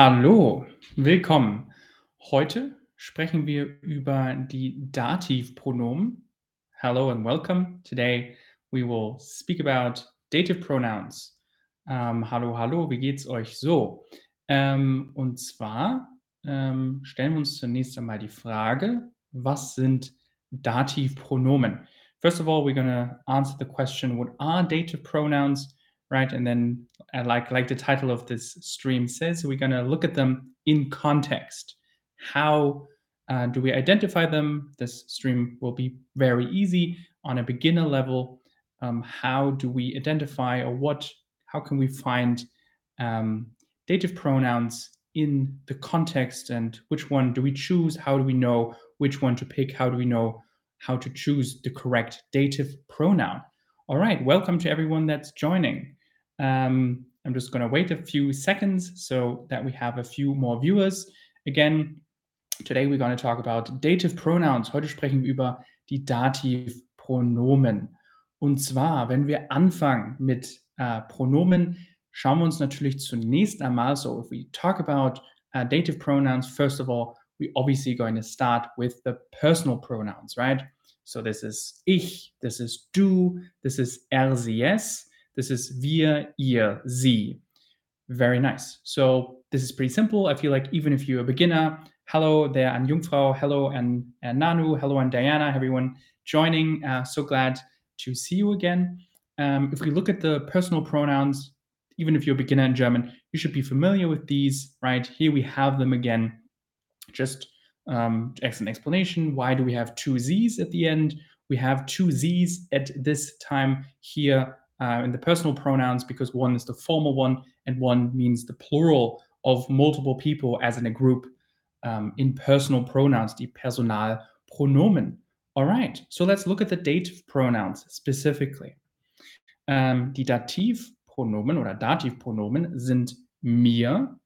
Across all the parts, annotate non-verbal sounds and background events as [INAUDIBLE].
Hallo, willkommen. Heute sprechen wir über die Dativpronomen. Hello and welcome. Today we will speak about dative pronouns. Ähm, hallo, hallo, wie geht's euch so? Ähm, und zwar ähm, stellen wir uns zunächst einmal die Frage, was sind Dativpronomen? First of all, we're going to answer the question, what are dative pronouns? Right? And then, uh, like like the title of this stream says, we're going to look at them in context. How uh, do we identify them? This stream will be very easy on a beginner level. Um, how do we identify, or what? How can we find um, dative pronouns in the context, and which one do we choose? How do we know which one to pick? How do we know how to choose the correct dative pronoun? All right, welcome to everyone that's joining. Um, I'm just going to wait a few seconds so that we have a few more viewers. Again, today we're going to talk about dative pronouns. Heute sprechen wir über die Dativpronomen. Und zwar, wenn wir anfangen mit äh, Pronomen, schauen wir uns natürlich zunächst einmal so, if we talk about uh, dative pronouns, first of all, we obviously going to start with the personal pronouns, right? So this is ich, this is du, this is er, sie, es. This is wir, ihr, sie. Very nice. So this is pretty simple. I feel like even if you're a beginner, hello there and Jungfrau, hello and, and Nanu, hello and Diana, everyone joining. Uh, so glad to see you again. Um, if we look at the personal pronouns, even if you're a beginner in German, you should be familiar with these, right? Here we have them again. Just um, an explanation, why do we have two Z's at the end? We have two Z's at this time here uh, in the personal pronouns because one is the formal one and one means the plural of multiple people as in a group um, in personal pronouns, die Personalpronomen. All right, so let's look at the dative pronouns specifically. Um, die Dativpronomen oder Dativpronomen sind mir,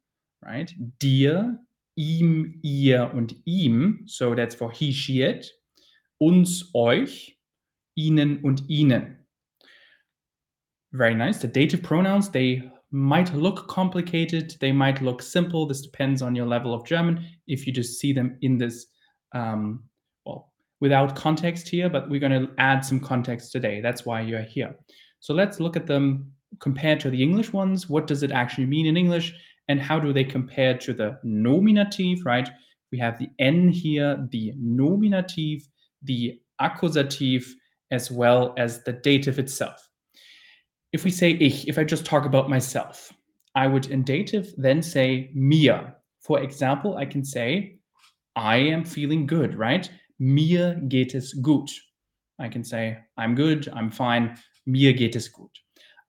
right? Dir, ihm, ihr und ihm. So that's for he, she, it. Uns, euch, ihnen und ihnen. Very nice. The dative pronouns, they might look complicated. They might look simple. This depends on your level of German. If you just see them in this, um, well, without context here, but we're going to add some context today. That's why you're here. So let's look at them compared to the English ones. What does it actually mean in English? And how do they compare to the nominative, right? We have the N here, the nominative, the accusative, as well as the dative itself if we say ich, if I just talk about myself, I would in dative then say mir. For example, I can say, I am feeling good, right? Mir geht es gut. I can say, I'm good, I'm fine, mir geht es gut.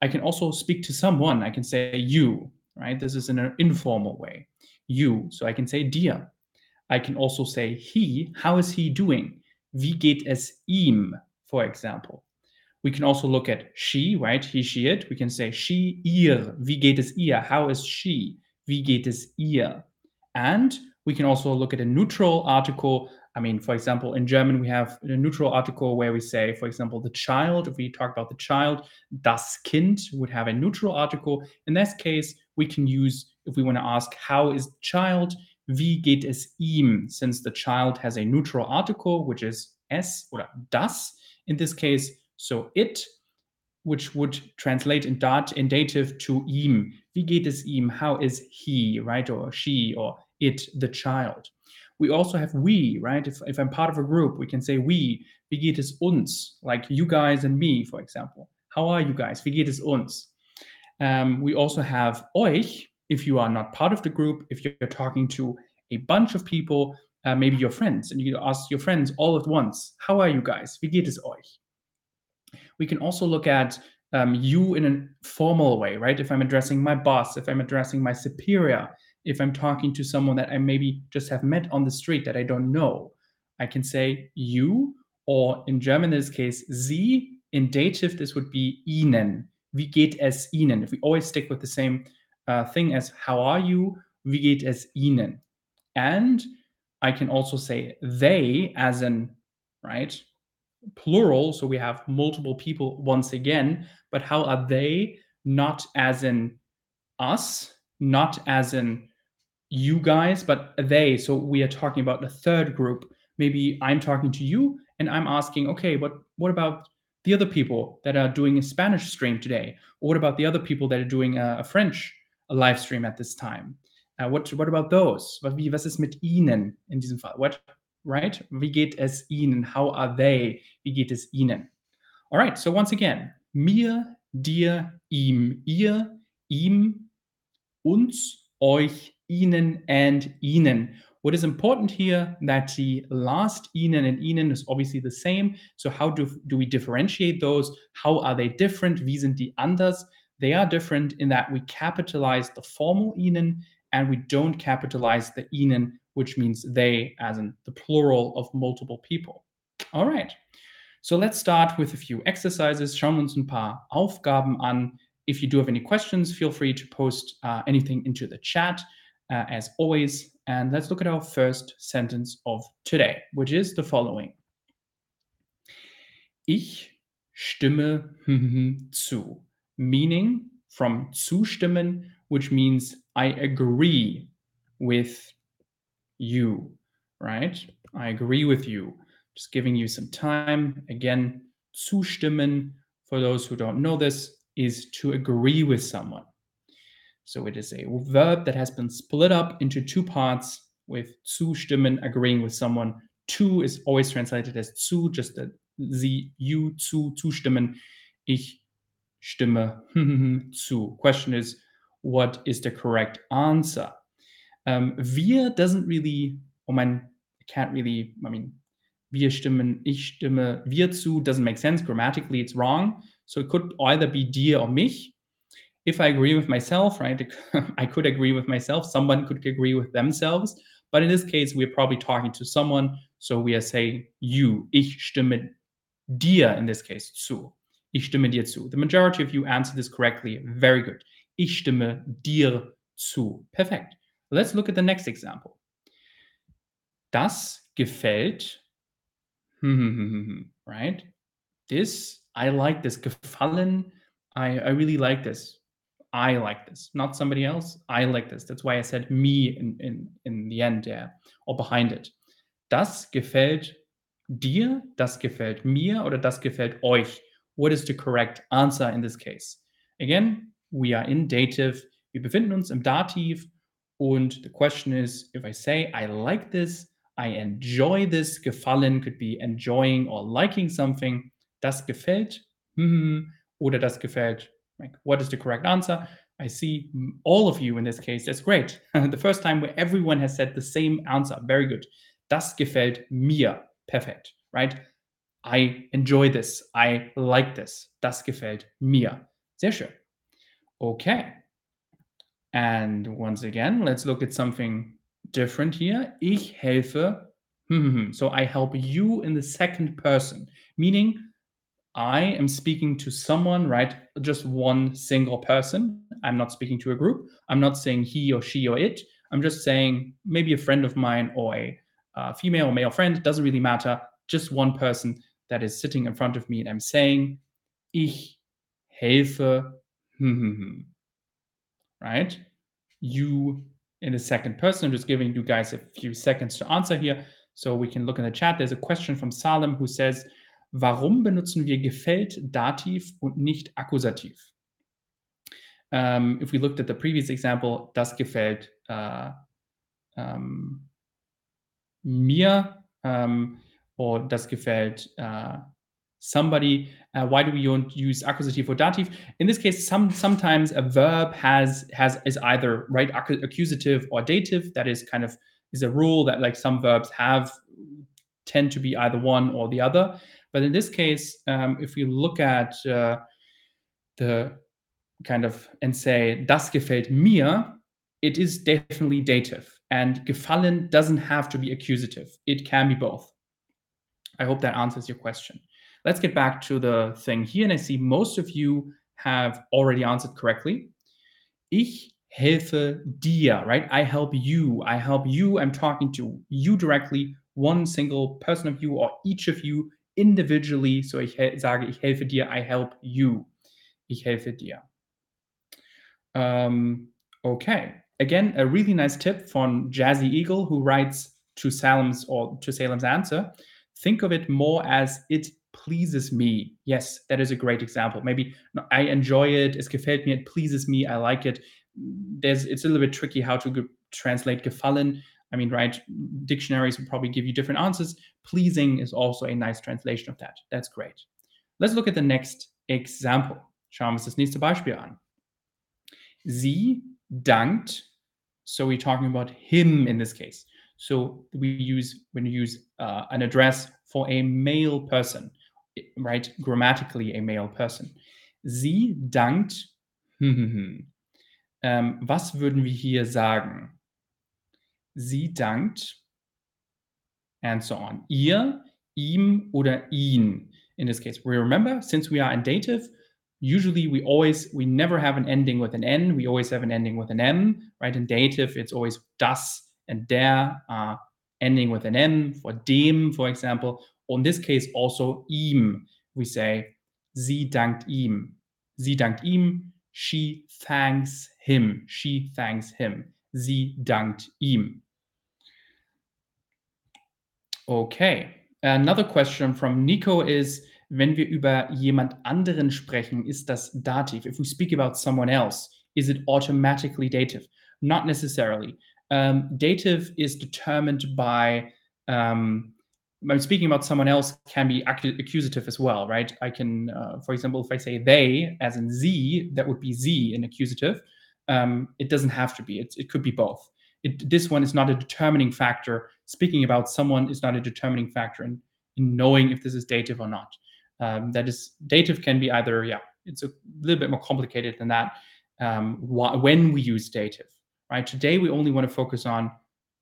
I can also speak to someone. I can say you, right? This is in an informal way. You. So I can say dir. I can also say he. How is he doing? Wie geht es ihm, for example? We can also look at she, right? He, she, it. We can say she, ihr. Wie geht es ihr? How is she? Wie geht es ihr? And we can also look at a neutral article. I mean, for example, in German, we have a neutral article where we say, for example, the child. If we talk about the child, das Kind would have a neutral article. In this case, we can use, if we want to ask, how is child? Wie geht es ihm? Since the child has a neutral article, which is es or das in this case, so it, which would translate in dat in dative to ihm. Wie geht es ihm? How is he, right? Or she or it, the child. We also have we, right? If, if I'm part of a group, we can say we. Wie geht es uns? Like you guys and me, for example. How are you guys? Wie geht es uns? Um, we also have euch, if you are not part of the group, if you're talking to a bunch of people, uh, maybe your friends, and you ask your friends all at once, how are you guys? Wie geht es euch? We can also look at um, you in a formal way, right? If I'm addressing my boss, if I'm addressing my superior, if I'm talking to someone that I maybe just have met on the street that I don't know, I can say you, or in German in this case, sie. In dative, this would be ihnen. Wie geht es ihnen? If we always stick with the same uh, thing as how are you, wie geht es ihnen? And I can also say they as in, right? Plural, so we have multiple people once again, but how are they not as in us, not as in you guys, but they. So we are talking about the third group. Maybe I'm talking to you and I'm asking, okay, but what about the other people that are doing a Spanish stream today? Or what about the other people that are doing a, a French live stream at this time? Uh, what what about those? Wie, was ist mit ihnen in diesem Fall? What right? Wie geht es ihnen? How are they? Wie geht es ihnen? All right. So once again, mir, dir, ihm, ihr, ihm, uns, euch, ihnen, and ihnen. What is important here that the last ihnen and ihnen is obviously the same. So how do, do we differentiate those? How are they different? Wie sind die anders? They are different in that we capitalize the formal ihnen and we don't capitalize the ihnen, which means they as in the plural of multiple people. All right. So let's start with a few exercises. Schauen wir uns ein paar Aufgaben an. If you do have any questions, feel free to post uh, anything into the chat, uh, as always. And let's look at our first sentence of today, which is the following. Ich stimme [LAUGHS] zu, meaning from zustimmen, which means I agree with you, right? I agree with you. Just giving you some time. Again, zustimmen, for those who don't know this, is to agree with someone. So it is a verb that has been split up into two parts with zustimmen, agreeing with someone. To is always translated as zu, just that sie, you, zu, zustimmen. Ich stimme [LAUGHS] zu. Question is, what is the correct answer? Um, wir doesn't really, oh man, can't really, I mean, wir stimmen, ich stimme, wir zu doesn't make sense. Grammatically, it's wrong. So it could either be dir or mich. If I agree with myself, right, [LAUGHS] I could agree with myself. Someone could agree with themselves. But in this case, we're probably talking to someone. So we are saying you. Ich stimme dir in this case zu. Ich stimme dir zu. The majority of you answered this correctly. Very good. Ich stimme dir zu. Perfekt. Let's look at the next example. Das gefällt, hm, hm, hm, right? This, I like this. Gefallen, I, I really like this. I like this, not somebody else. I like this. That's why I said me in, in, in the end there or behind it. Das gefällt dir, das gefällt mir oder das gefällt euch. What is the correct answer in this case? Again, we are in dative. Wir befinden uns im Dativ. Und the question is, if I say I like this, I enjoy this, gefallen could be enjoying or liking something. Das gefällt, hmm, oder das gefällt. Like, what is the correct answer? I see all of you in this case. That's great. [LAUGHS] the first time where everyone has said the same answer. Very good. Das gefällt mir. Perfect, right? I enjoy this. I like this. Das gefällt mir. Sehr schön. Okay. And once again, let's look at something different here. Ich helfe. Hmm, hmm, hmm. So I help you in the second person, meaning I am speaking to someone, right? Just one single person. I'm not speaking to a group. I'm not saying he or she or it. I'm just saying maybe a friend of mine or a uh, female or male friend. Doesn't really matter. Just one person that is sitting in front of me and I'm saying, ich helfe. Right? You in the second person. I'm just giving you guys a few seconds to answer here. So we can look in the chat. There's a question from Salem who says, Warum benutzen wir gefällt Dativ und nicht Akkusativ? Um, if we looked at the previous example, das gefällt uh, um, mir um, or das gefällt uh, somebody. Uh, why do we use accusative or dative? In this case, some sometimes a verb has has is either right accusative or dative. That is kind of is a rule that like some verbs have tend to be either one or the other. But in this case, um, if we look at uh, the kind of and say das gefällt mir, it is definitely dative. And gefallen doesn't have to be accusative. It can be both. I hope that answers your question. Let's get back to the thing here. And I see most of you have already answered correctly. Ich helfe dir, right? I help you. I help you. I'm talking to you directly, one single person of you or each of you individually. So ich sage, ich helfe dir, I help you. Ich helfe dir. Um, okay. Again, a really nice tip from Jazzy Eagle, who writes to Salem's or to Salem's answer. Think of it more as it pleases me. Yes, that is a great example. Maybe I enjoy it, es gefällt mir, it pleases me, I like it. There's it's a little bit tricky how to ge- translate gefallen. I mean, right, dictionaries will probably give you different answers. Pleasing is also a nice translation of that. That's great. Let's look at the next example. Schauen wir uns das nächste Beispiel an. Sie dankt. So we're talking about him in this case. So we use when you use uh, an address for a male person, right? Grammatically a male person. Sie dankt. ähm, was würden wir hier sagen? Sie dankt. And so on. Ihr, ihm oder ihn. In this case, we remember since we are in dative, usually we always we never have an ending with an n we always have an ending with an m right in dative it's always das and der uh, ending with an m for dem for example in this case also ihm we say sie dankt ihm sie dankt ihm she thanks him she thanks him sie dankt ihm okay another question from nico is wenn wir über jemand anderen sprechen, ist das Dativ. If we speak about someone else, is it automatically dative? Not necessarily. Um, dative is determined by um, I'm speaking about someone else can be accusative as well, right? I can, uh, for example, if I say they as in sie, that would be sie in accusative. Um, it doesn't have to be. It, it could be both. It, this one is not a determining factor. Speaking about someone is not a determining factor in, in knowing if this is dative or not. Um, that is, dative can be either, yeah, it's a little bit more complicated than that. Um, wh- when we use dative, right? Today we only want to focus on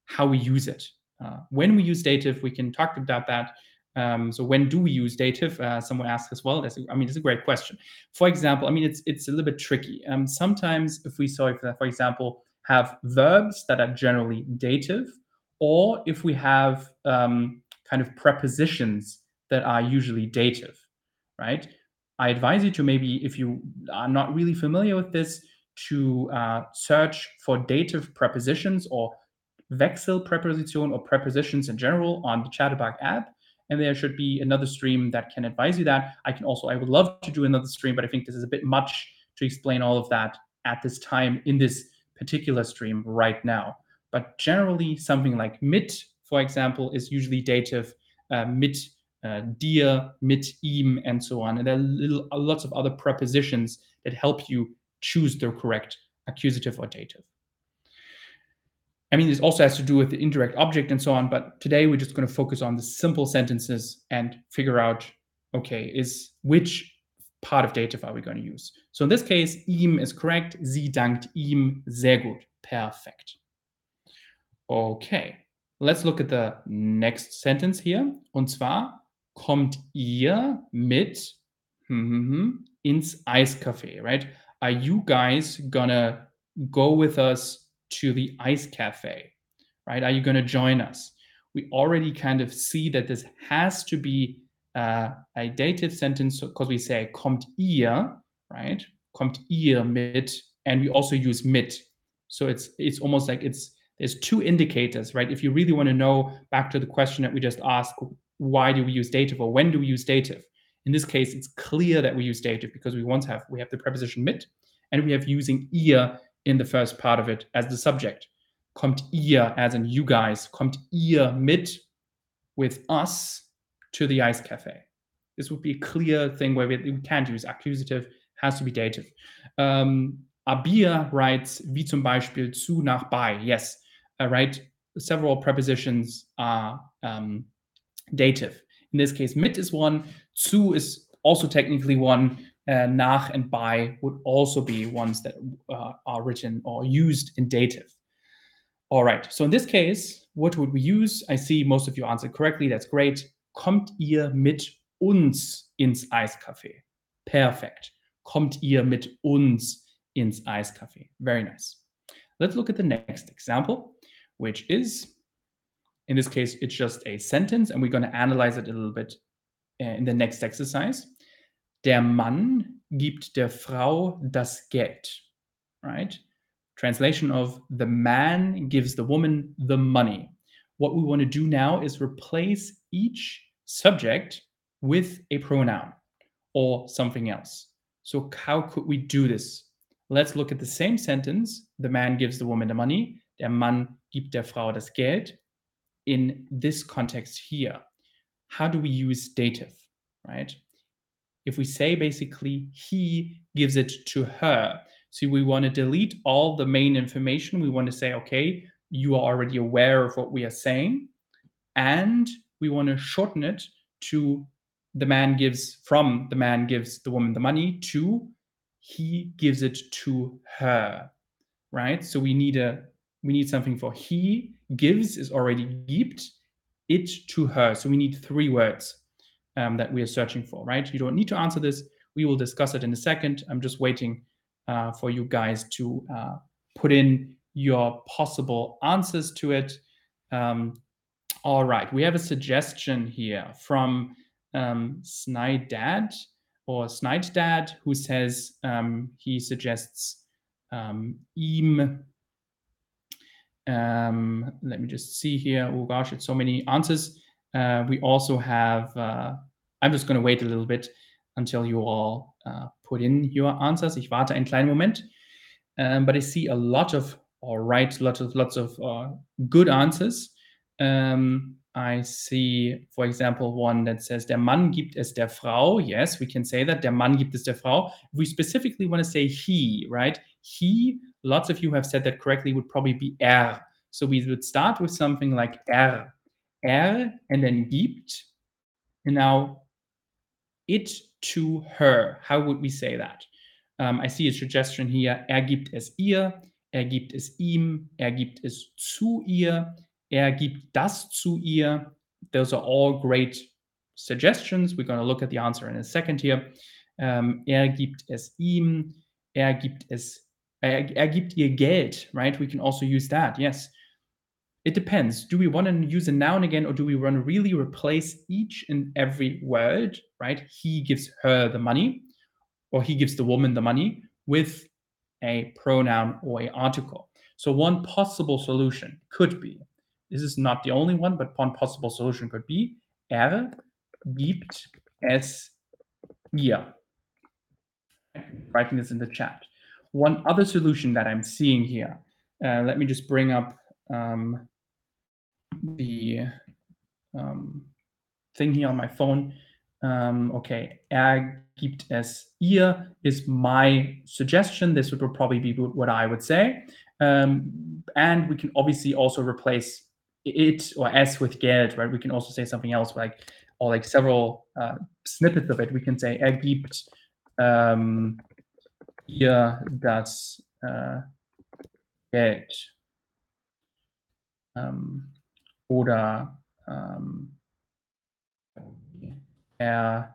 how we use it. Uh, when we use dative, we can talk about that. Um, so when do we use dative? Uh, someone asked as well. That's, I mean, it's a great question. For example, I mean, it's it's a little bit tricky. Um, sometimes if we saw, for example, have verbs that are generally dative, or if we have um, kind of prepositions that are usually dative right? I advise you to maybe, if you are not really familiar with this, to uh, search for dative prepositions or Wechsel preposition or prepositions in general on the Chatterbug app. And there should be another stream that can advise you that. I can also, I would love to do another stream, but I think this is a bit much to explain all of that at this time in this particular stream right now. But generally, something like mit, for example, is usually dative. Uh, mit uh, dir, mit ihm, and so on. And there are little, lots of other prepositions that help you choose the correct accusative or dative. I mean, this also has to do with the indirect object and so on, but today we're just going to focus on the simple sentences and figure out, okay, is which part of dative are we going to use? So in this case, ihm is correct. Sie dankt ihm. Sehr gut. Perfekt. Okay. Let's look at the next sentence here. Und zwar, kommt ihr mit mm, ins Eiscafé, right? Are you guys gonna go with us to the ice cafe, right? Are you gonna join us? We already kind of see that this has to be uh, a dative sentence because we say kommt ihr, right? Kommt ihr mit, and we also use mit. So it's it's almost like it's there's two indicators, right? If you really want to know back to the question that we just asked, why do we use dative or when do we use dative? In this case, it's clear that we use dative because we once have we have the preposition mit and we have using ihr in the first part of it as the subject. Kommt ihr as in you guys, kommt ihr mit with us to the ice cafe. This would be a clear thing where we, we can't use accusative, has to be dative. Um, Abir writes, wie zum Beispiel zu nach bei. Yes, uh, right. Several prepositions are um, dative. In this case, mit is one, zu is also technically one, uh, nach and bei would also be ones that uh, are written or used in dative. All right, so in this case, what would we use? I see most of you answered correctly. That's great. Kommt ihr mit uns ins Eiscafé? Perfect. Kommt ihr mit uns ins Eiscafé? Very nice. Let's look at the next example, which is in this case, it's just a sentence, and we're going to analyze it a little bit uh, in the next exercise. Der Mann gibt der Frau das Geld. Right? translation of the man gives the woman the money. What we want to do now is replace each subject with a pronoun or something else. So, how could we do this? Let's look at the same sentence. The man gives the woman the money. Der Mann gibt der Frau das Geld. In this context here, how do we use dative, right? If we say basically he gives it to her, so we want to delete all the main information. We want to say, okay, you are already aware of what we are saying. And we want to shorten it to the man gives from the man gives the woman the money to he gives it to her right so we need a we need something for he gives is already gibt it to her so we need three words um, that we are searching for right you don't need to answer this we will discuss it in a second i'm just waiting uh, for you guys to uh, put in your possible answers to it um, all right we have a suggestion here from um, Dad or Snide Dad, who says um, he suggests um, im. Um, let me just see here. Oh gosh, it's so many answers. Uh, we also have. Uh, I'm just going to wait a little bit until you all uh, put in your answers. Ich warte einen kleinen Moment. Um, but I see a lot of, all right, lots of lots of uh, good answers. Um, I see, for example, one that says, der Mann gibt es der Frau. Yes, we can say that. Der Mann gibt es der Frau. We specifically want to say he, right? He, lots of you have said that correctly, would probably be er. So we would start with something like er. Er and then gibt. And now it to her. How would we say that? Um, I see a suggestion here. Er gibt es ihr. Er gibt es ihm. Er gibt es zu ihr. Er gibt das zu ihr. Those are all great suggestions. We're going to look at the answer in a second here. Um, er gibt es ihm. Er gibt es. Er, er gibt ihr Geld, right? We can also use that. Yes. It depends. Do we want to use a noun again, or do we want to really replace each and every word, right? He gives her the money, or he gives the woman the money with a pronoun or a article. So one possible solution could be this is not the only one, but one possible solution could be Er gibt es ihr. Writing this in the chat. One other solution that I'm seeing here, uh, let me just bring up um, the um, thing here on my phone. Um, okay, er gibt es ihr is my suggestion. This would probably be what I would say. Um, and we can obviously also replace it or s with Geld, right? We can also say something else like, or like several uh, snippets of it. We can say, er gibt um, ihr das uh, Geld. Um, oder um, er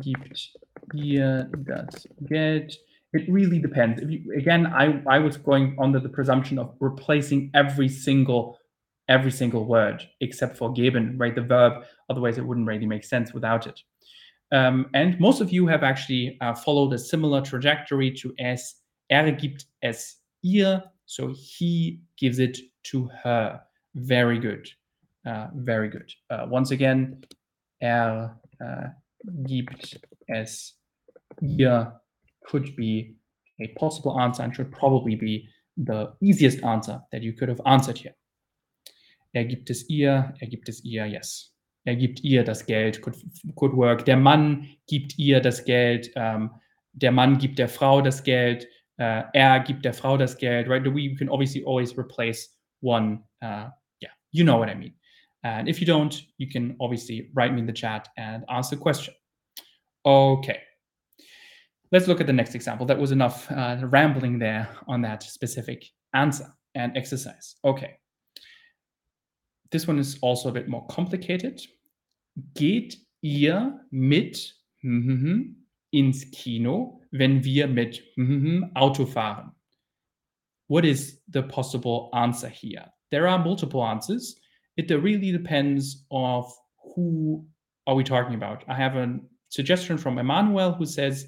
gibt das Geld. It really depends. You, again, I, I was going under the presumption of replacing every single every single word except for geben, right? The verb. Otherwise, it wouldn't really make sense without it. Um, and most of you have actually uh, followed a similar trajectory to es. Er gibt es ihr. So he gives it to her. Very good. Uh, very good. Uh, once again, er uh, gibt es ihr could be a possible answer and should probably be the easiest answer that you could have answered here. Er gibt es ihr, er gibt es ihr, yes. Er gibt ihr das Geld, could, good work. Der Mann gibt ihr das Geld, ähm, der Mann gibt der Frau das Geld, äh, er gibt der Frau das Geld, right? We can obviously always replace one. Uh, yeah, you know what I mean. And if you don't, you can obviously write me in the chat and ask a question. Okay. Let's look at the next example. That was enough uh, rambling there on that specific answer and exercise. Okay. This one is also a bit more complicated. Geht ihr mit ins Kino, wenn wir mit Auto fahren? What is the possible answer here? There are multiple answers. It really depends of who are we talking about. I have a suggestion from Emmanuel who says,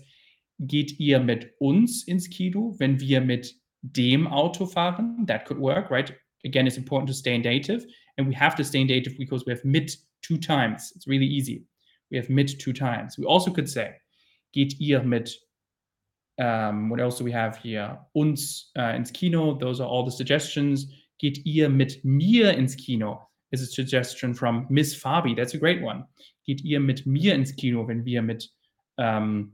geht ihr mit uns ins Kino, wenn wir mit dem Auto fahren. That could work, right? Again, it's important to stay in dative. And we have to stay in dative because we have mit two times. It's really easy. We have mit two times. We also could say, geht ihr mit, um, what else do we have here? Uns uh, ins Kino. Those are all the suggestions. Geht ihr mit mir ins Kino? Is a suggestion from Miss Fabi. That's a great one. Geht ihr mit mir ins Kino, wenn wir mit, um,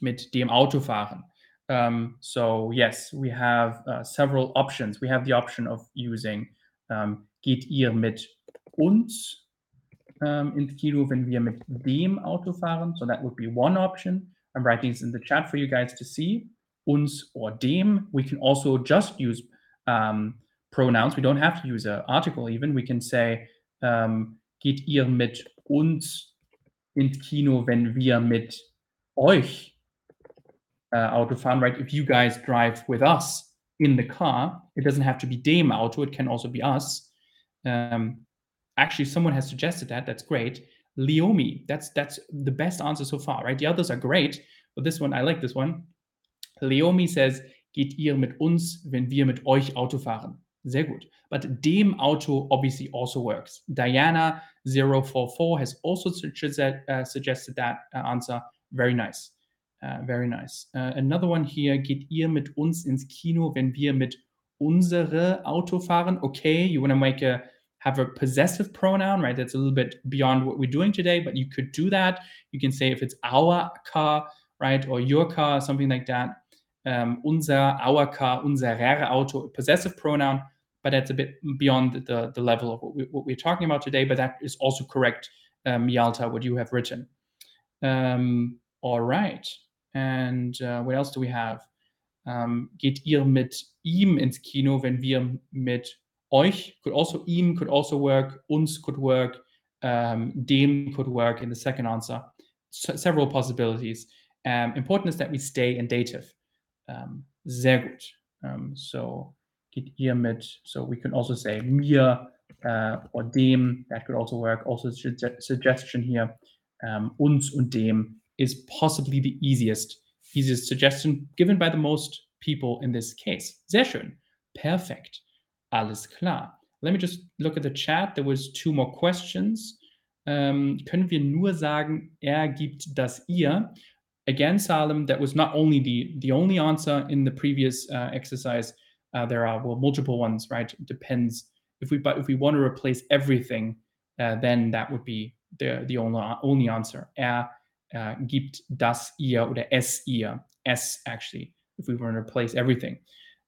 mit dem Auto fahren? Um, so yes, we have uh, several options. We have the option of using um, geht ihr mit uns um, ins Kino, wenn wir mit dem Auto fahren? So that would be one option. I'm writing this in the chat for you guys to see. Uns or dem. We can also just use um, pronouns. We don't have to use an article even. We can say, um, geht ihr mit uns ins Kino, wenn wir mit euch uh, Auto fahren, right? If you guys drive with us in the car, it doesn't have to be dem Auto. It can also be us. Um, actually, someone has suggested that. That's great. Leomi. That's that's the best answer so far, right? The others are great, but this one I like. This one. Leomi says, "Geht ihr mit uns, wenn wir mit euch Auto fahren?" Sehr gut. But dem Auto obviously also works. Diana 044 has also uh, suggested that uh, answer. Very nice. Uh, very nice. Uh, another one here. Geht ihr mit uns ins Kino, wenn wir mit unsere Auto fahren? Okay, you want to make a have a possessive pronoun, right? That's a little bit beyond what we're doing today, but you could do that. You can say if it's our car, right, or your car, something like that. Um, unser, our car, unserer Auto, possessive pronoun, but that's a bit beyond the, the level of what, we, are talking about today. But that is also correct, um, Yalta, what you have written. Um, all right. And uh, what else do we have? Um, geht ihr mit ihm ins Kino, wenn wir mit euch could also ihm could also work, uns could work, um, dem could work in the second answer. Several possibilities. Um, important is that we stay in dative. Um, sehr gut. Um, so geht so we can also say mir uh, or dem, that could also work. Also suggestion here, um, uns und dem is possibly the easiest, easiest suggestion given by the most people in this case. Sehr schön. Perfect. Alles klar. Let me just look at the chat. There was two more questions. Um, können wir nur sagen, er gibt das ihr? Again, Salem, that was not only the, the only answer in the previous uh, exercise. Uh, there are well multiple ones, right? It depends. If we but if we want to replace everything, uh, then that would be the the only only answer. Er uh, gibt das ihr oder es ihr. Es actually, if we want to replace everything.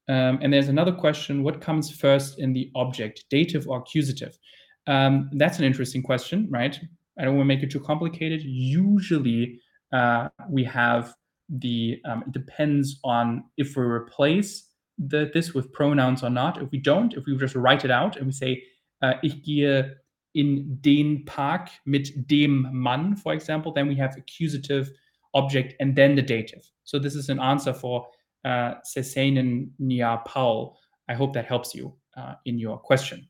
Um, and there's another question what comes first in the object, dative or accusative? Um, that's an interesting question, right? I don't want to make it too complicated. Usually, uh, we have the, um, it depends on if we replace the, this with pronouns or not. If we don't, if we just write it out and we say, uh, ich gehe in den Park mit dem Mann, for example, then we have accusative object and then the dative. So this is an answer for uh, Nia Paul. I hope that helps you uh, in your question.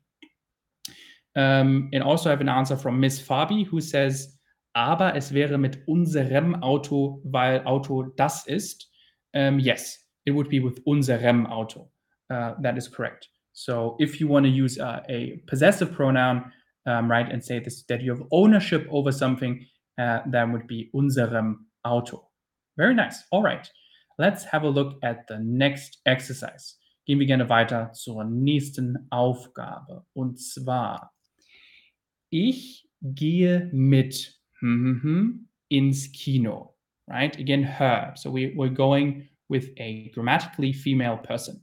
Um, and also I have an answer from Miss Fabi, who says, aber es wäre mit unserem Auto, weil Auto das ist. Um, yes, it would be with unserem Auto. Uh, that is correct. So if you want to use uh, a possessive pronoun, um, right, and say this, that you have ownership over something, uh, that would be unserem Auto. Very nice. All right. Let's have a look at the next exercise. Gehen wir gerne weiter zur nächsten Aufgabe. Und zwar, ich gehe mit ins Kino. Right? Again, her. So we, we're going with a grammatically female person.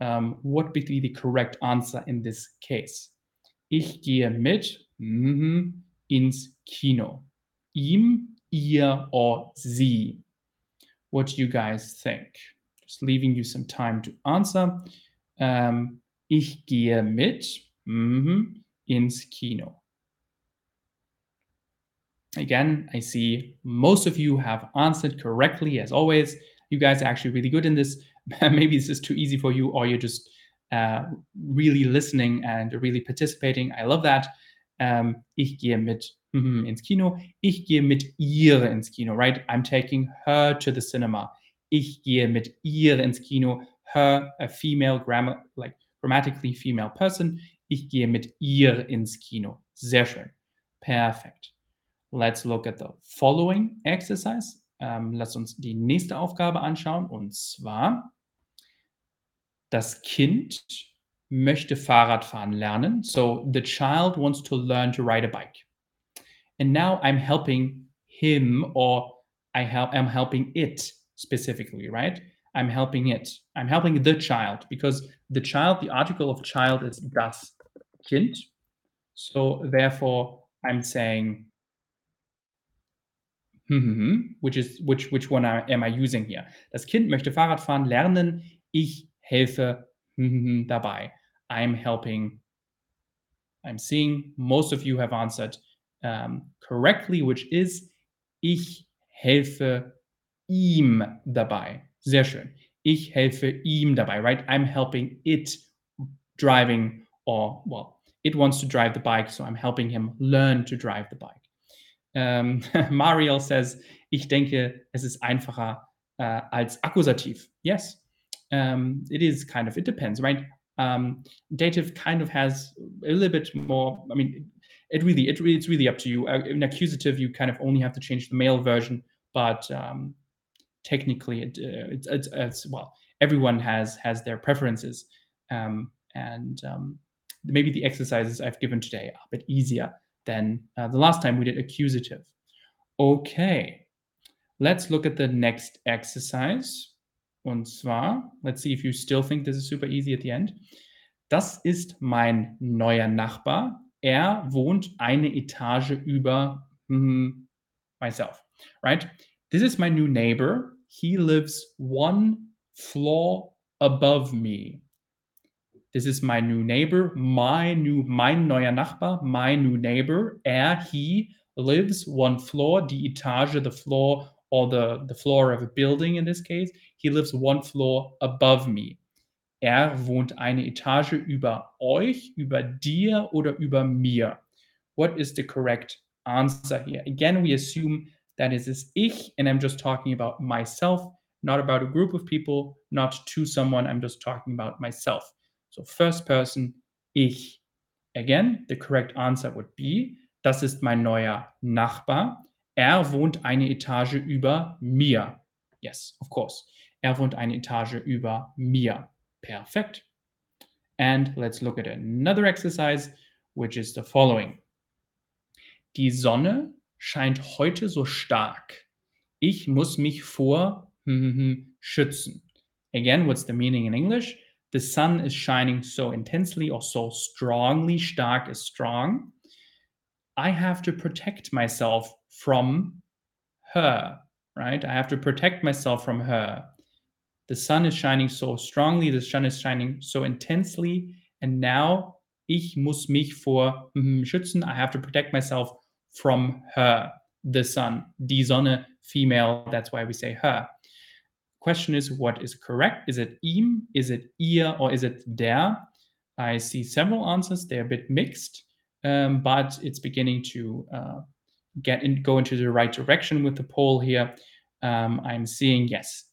Um, what would be the correct answer in this case? Ich gehe mit ins Kino. Ihm, ihr, or sie. what do you guys think. Just leaving you some time to answer. Um, ich gehe mit mm, ins Kino. Again, I see most of you have answered correctly as always. You guys are actually really good in this. [LAUGHS] Maybe this is too easy for you, or you're just uh, really listening and really participating. I love that. Um, ich gehe mit mm, ins Kino. Ich gehe mit ihr ins Kino, right? I'm taking her to the cinema. Ich gehe mit ihr ins Kino. her, a female grammar, like grammatically female person. Ich gehe mit ihr ins Kino. Sehr schön. Perfect. Let's look at the following exercise. Ähm, lass uns die nächste Aufgabe anschauen. Und zwar, das Kind möchte Fahrradfahren lernen. So the child wants to learn to ride a bike. And now I'm helping him or I help I'm helping it specifically, right? I'm helping it. I'm helping the child because the child, the article of child is das Kind. So therefore I'm saying which is which which one am I using here? Das Kind möchte Fahrradfahren lernen. Ich helfe dabei. I'm helping. I'm seeing most of you have answered um, correctly, which is ich helfe ihm dabei. Sehr schön. Ich helfe ihm dabei, right? I'm helping it driving or, well, it wants to drive the bike, so I'm helping him learn to drive the bike. Um, [LAUGHS] Mariel says, ich denke, es ist einfacher uh, als Akkusativ. Yes, um, it is kind of, it depends, right? Um, dative kind of has a little bit more, I mean, it really, it really, it's really up to you. Uh, in accusative, you kind of only have to change the male version, but um, technically, it, uh, it's, it's, it's, well, everyone has has their preferences, um, and um, maybe the exercises I've given today are a bit easier than uh, the last time we did accusative. Okay, let's look at the next exercise. Und zwar, let's see if you still think this is super easy at the end. Das ist mein neuer Nachbar. Er wohnt eine Etage über mm, myself, right? This is my new neighbor. He lives one floor above me. This is my new neighbor. My new, mein neuer Nachbar, my new neighbor. Er, he lives one floor, die Etage, the floor, or the, the floor of a building in this case. He lives one floor above me. Er wohnt eine Etage über euch, über dir oder über mir. What is the correct answer here? Again, we assume that it is ich, and I'm just talking about myself, not about a group of people, not to someone. I'm just talking about myself. So first person, ich. Again, the correct answer would be, das ist mein neuer Nachbar. Er wohnt eine Etage über mir. Yes, of course. Er wohnt eine Etage über mir. Perfect. And let's look at another exercise, which is the following. Die Sonne scheint heute so stark. Ich muss mich vor schützen. Again, what's the meaning in English? The sun is shining so intensely or so strongly. Stark is strong. I have to protect myself from her, right? I have to protect myself from her. The sun is shining so strongly, the sun is shining so intensely, and now ich muss mich vor schützen. I have to protect myself from her, the sun, die Sonne, female. That's why we say her. Question is, what is correct? Is it ihm? Is it ihr? Or is it der? I see several answers. They're a bit mixed, um, but it's beginning to uh, get in, go into the right direction with the poll here. Um, I'm seeing yes,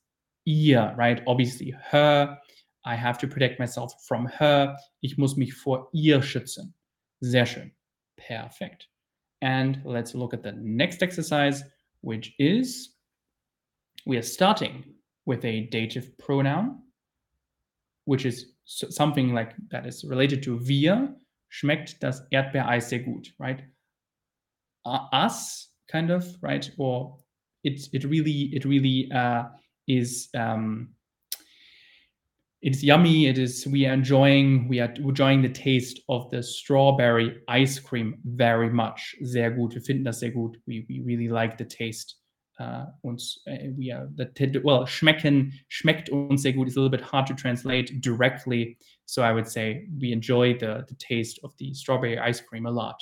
ihr, right? Obviously her. I have to protect myself from her. Ich muss mich vor ihr schützen. Sehr schön. Perfekt. And let's look at the next exercise, which is we are starting with a dative pronoun, which is something like that is related to wir. Schmeckt das Erdbeereis sehr gut, right? Uh, us, kind of, right? Or it's it really it really uh, is um, it's yummy. It is we are enjoying we are enjoying the taste of the strawberry ice cream very much. Sehr gut. Wir finden das sehr gut. We we really like the taste. Uh, uh, we are the well schmecken schmeckt uns sehr gut is a little bit hard to translate directly. So I would say we enjoy the the taste of the strawberry ice cream a lot.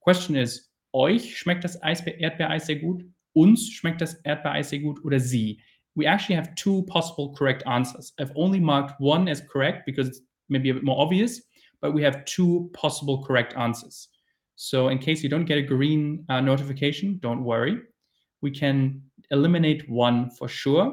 Question is euch schmeckt das Erdbeereis sehr gut? Uns schmeckt das Erdbeereis sehr gut oder sie? we actually have two possible correct answers. I've only marked one as correct because it's maybe a bit more obvious, but we have two possible correct answers. So in case you don't get a green uh, notification, don't worry. We can eliminate one for sure.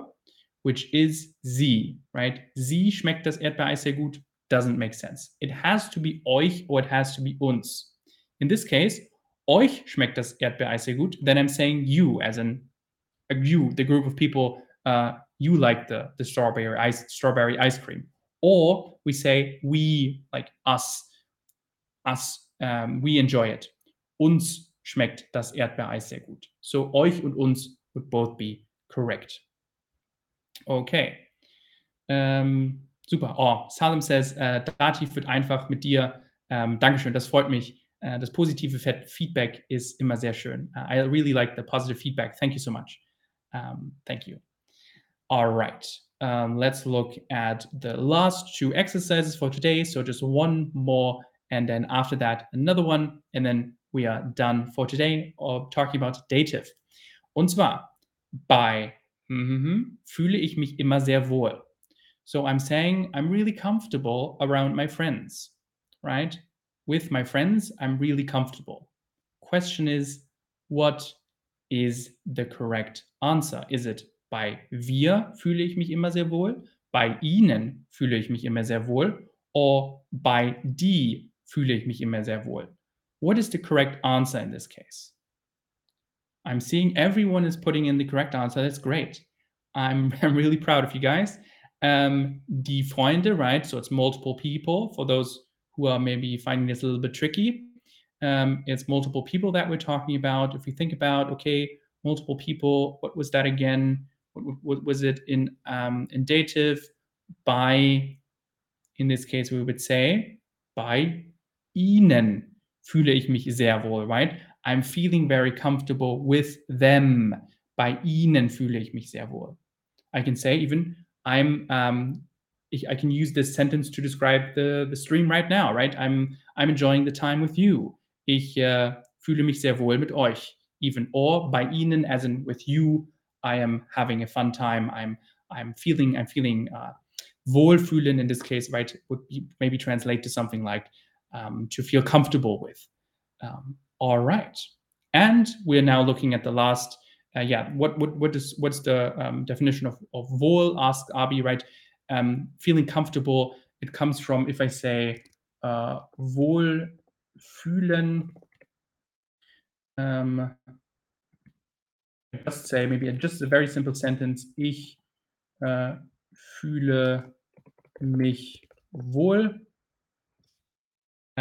which is sie, right? Sie schmeckt das Erdbeereis sehr gut doesn't make sense. It has to be euch or it has to be uns. In this case, euch schmeckt das Erdbeereis sehr gut, then I'm saying you, as in you, the group of people, uh, you like the, the strawberry ice strawberry ice cream. Or we say we, like us, us, um, we enjoy it. Uns schmeckt das Erdbeereis sehr gut. So euch und uns would both be correct. Okay. Um, super. Oh, Salem says, uh, Dativ wird einfach mit dir. Um, Dankeschön, das freut mich. Uh, das positive Feedback ist immer sehr schön. Uh, I really like the positive feedback. Thank you so much. Um, thank you. All right. Um, let's look at the last two exercises for today. So just one more, and then after that, another one, and then we are done for today, or talking about dative. Und zwar bei mm, fühle ich mich immer sehr wohl. So I'm saying I'm really comfortable around my friends, right? With my friends, I'm really comfortable. Question is, what is the correct answer? Is it bei wir fühle ich mich immer sehr wohl, bei ihnen fühle ich mich immer sehr wohl, or bei die fühle ich mich immer sehr wohl? What is the correct answer in this case? I'm seeing everyone is putting in the correct answer. That's great. I'm, [LAUGHS] I'm really proud of you guys. Um, die Freunde, right? So it's multiple people for those who are maybe finding this a little bit tricky. Um, it's multiple people that we're talking about. If we think about, okay, multiple people, what was that again? What, what was it in um, in dative? By, in this case, we would say, bei ihnen fühle ich mich sehr wohl, right? I'm feeling very comfortable with them. Bei ihnen fühle ich mich sehr wohl. I can say even I'm um, I can use this sentence to describe the, the stream right now, right? I'm I'm enjoying the time with you. Ich uh, fühle mich sehr wohl mit euch. Even or bei ihnen, as in with you, I am having a fun time. I'm I'm feeling I'm feeling uh, wohlfühlen in this case, right? Would be, maybe translate to something like um, to feel comfortable with. Um, all right, and we're now looking at the last. Uh, yeah, what what what is what's the um, definition of of wohl? Ask Abi, right? Um, feeling comfortable. It comes from if I say uh, wohlfühlen. Um, just say maybe just a very simple sentence. Ich uh, fühle mich wohl.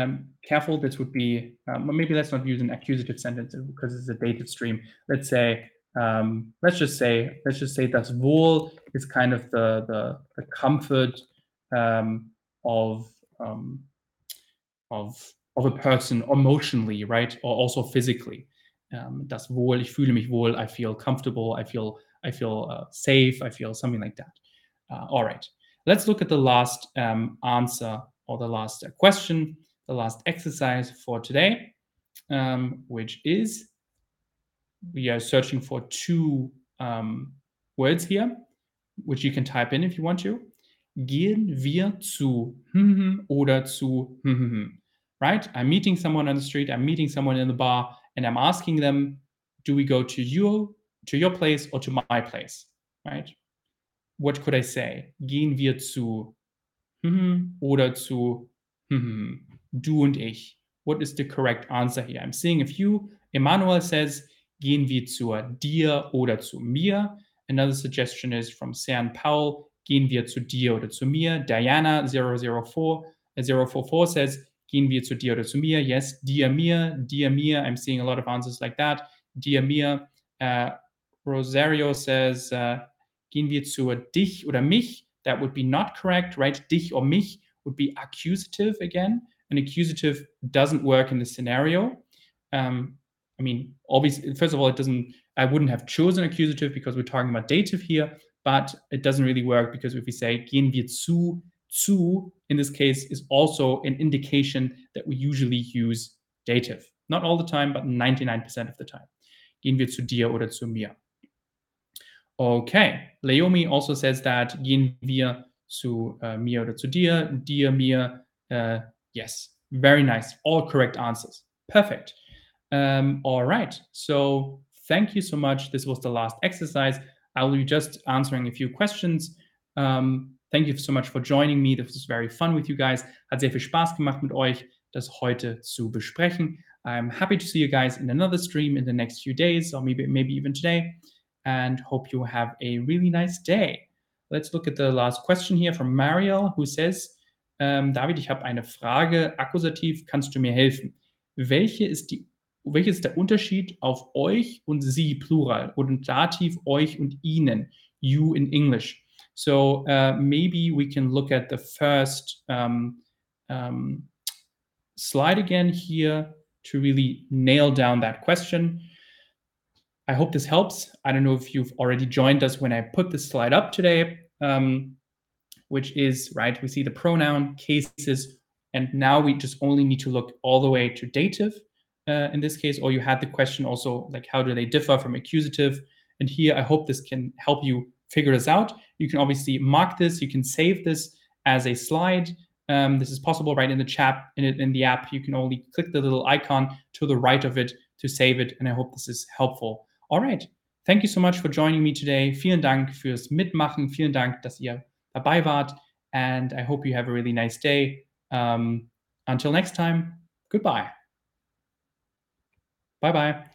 Um, careful, this would be, um, maybe let's not use an accusative sentence because it's a dative stream. Let's say, um, let's just say, let's just say das Wohl is kind of the, the, the comfort um, of, um, of, of a person emotionally, right? Or also physically. Um, das Wohl, ich fühle mich wohl, I feel comfortable, I feel, I feel uh, safe, I feel something like that. Uh, all right, let's look at the last answer or the last uh, question the last exercise for today, um, which is we are searching for two um, words here, which you can type in if you want to. Gehen wir zu oder zu right? I'm meeting someone on the street, I'm meeting someone in the bar, and I'm asking them, do we go to you, to your place or to my place, right? What could I say? Gehen wir zu oder zu du und ich. What is the correct answer here? I'm seeing a few. Emmanuel says, gehen wir zu dir oder zu mir. Another suggestion is from San Paul, gehen wir zu dir oder zu mir. Diana 004, 044 uh, says, gehen wir zu dir oder zu mir. Yes, dir mir, dir mir. I'm seeing a lot of answers like that. Dir mir. Uh, Rosario says, uh, gehen wir zu dich oder mich. That would be not correct, right? Dich or mich would be accusative again an accusative doesn't work in this scenario. Um, I mean, obviously, first of all, it doesn't, I wouldn't have chosen accusative because we're talking about dative here, but it doesn't really work because if we say gehen wir zu, zu in this case is also an indication that we usually use dative. Not all the time, but 99% of the time. Gehen wir zu dir oder zu mir. Okay, Leomi also says that gehen wir zu uh, mir oder zu dir, dir, mir, uh, Yes, very nice. All correct answers. Perfect. Um, all right. So thank you so much. This was the last exercise. I'll be just answering a few questions. Um, thank you so much for joining me. This was very fun with you guys. Hat sehr viel Spaß gemacht mit euch, das heute zu besprechen. I'm happy to see you guys in another stream in the next few days, or maybe maybe even today, and hope you have a really nice day. Let's look at the last question here from Mariel, who says, ähm, David, ich habe eine Frage. Akkusativ, kannst du mir helfen? Welche ist die, welches ist der Unterschied auf euch und sie, Plural, und Dativ, euch und ihnen, you in English? So uh, maybe we can look at the first um, um, slide again here to really nail down that question. I hope this helps. I don't know if you've already joined us when I put this slide up today, um, which is, right, we see the pronoun, cases, and now we just only need to look all the way to dative uh, in this case, or you had the question also, like, how do they differ from accusative? And here, I hope this can help you figure this out. You can obviously mark this, you can save this as a slide, um, this is possible right in the chat, in, it, in the app. You can only click the little icon to the right of it to save it. And I hope this is helpful. All right. Thank you so much for joining me today. Vielen Dank fürs Mitmachen. Vielen Dank, dass ihr dabei wart. And I hope you have a really nice day. Um, until next time, goodbye. Bye bye.